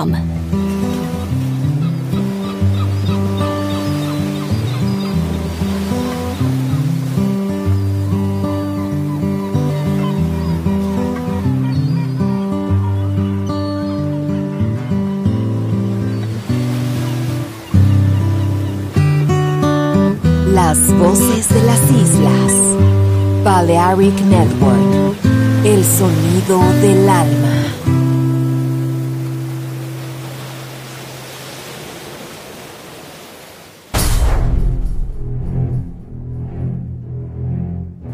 Las voces de las islas. Balearic Network. El sonido del alma.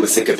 with sick of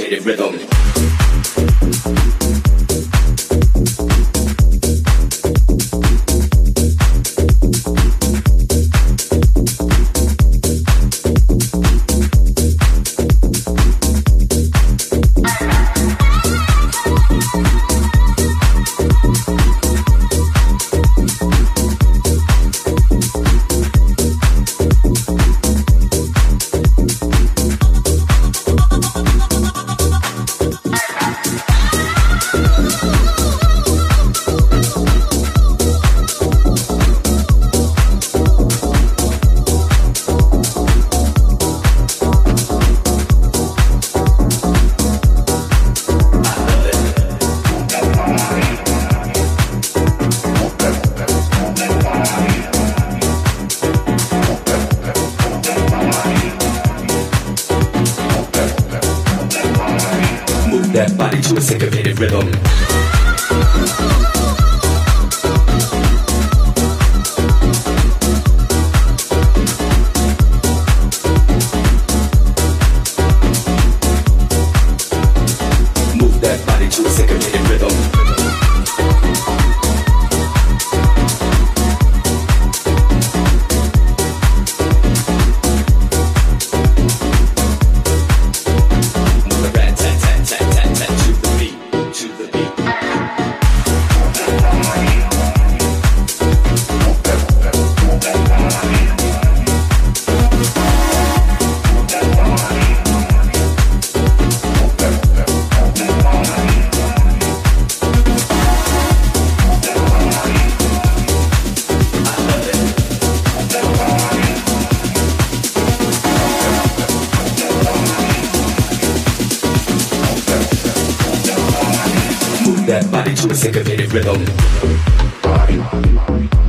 activated rhythm. Body.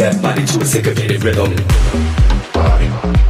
that body to a syncopated rhythm. Body.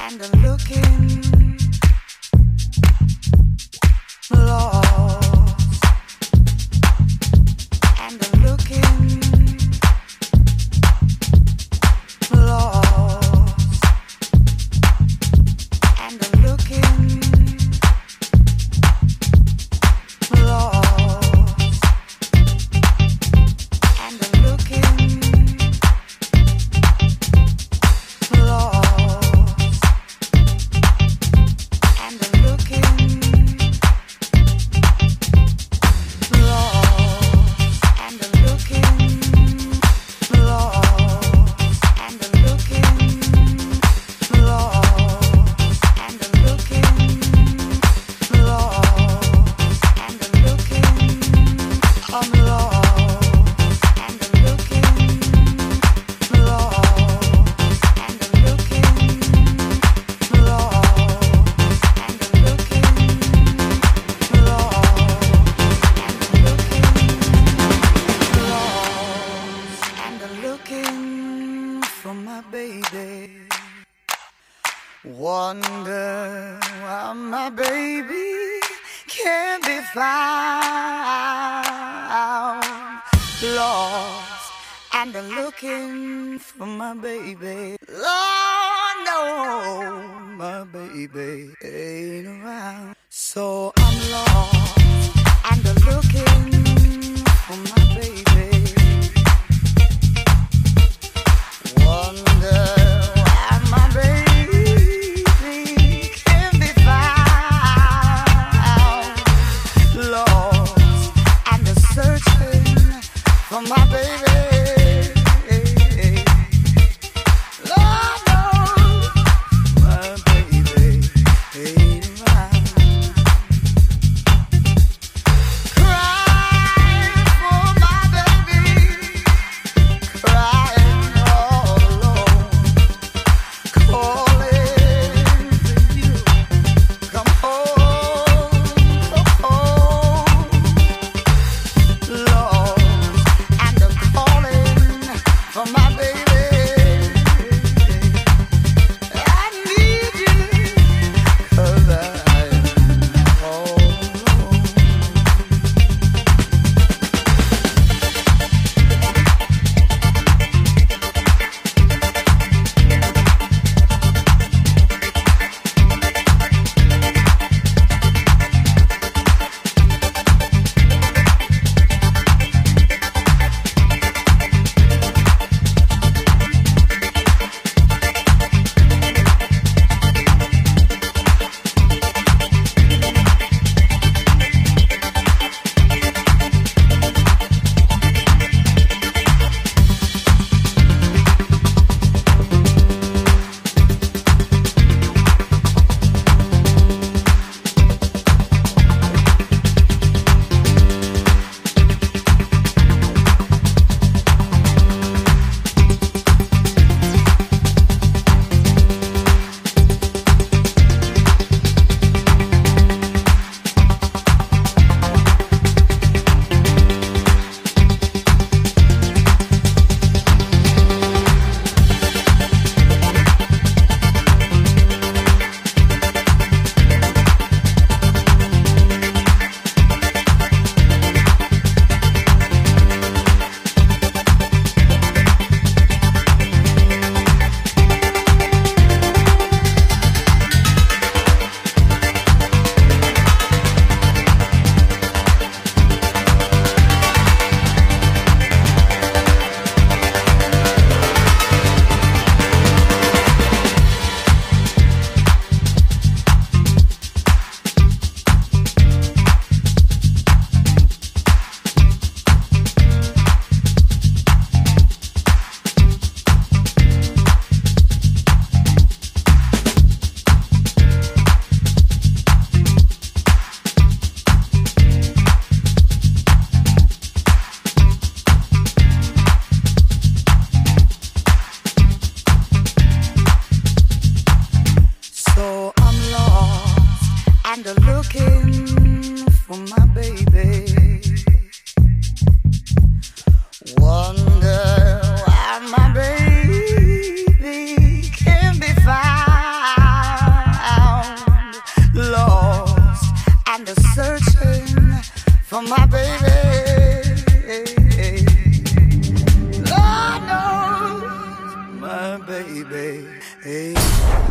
and I'm looking.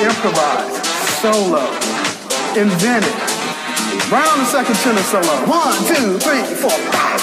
improvise, solo, invent it. on the second tenor solo. One, two, three, four, five.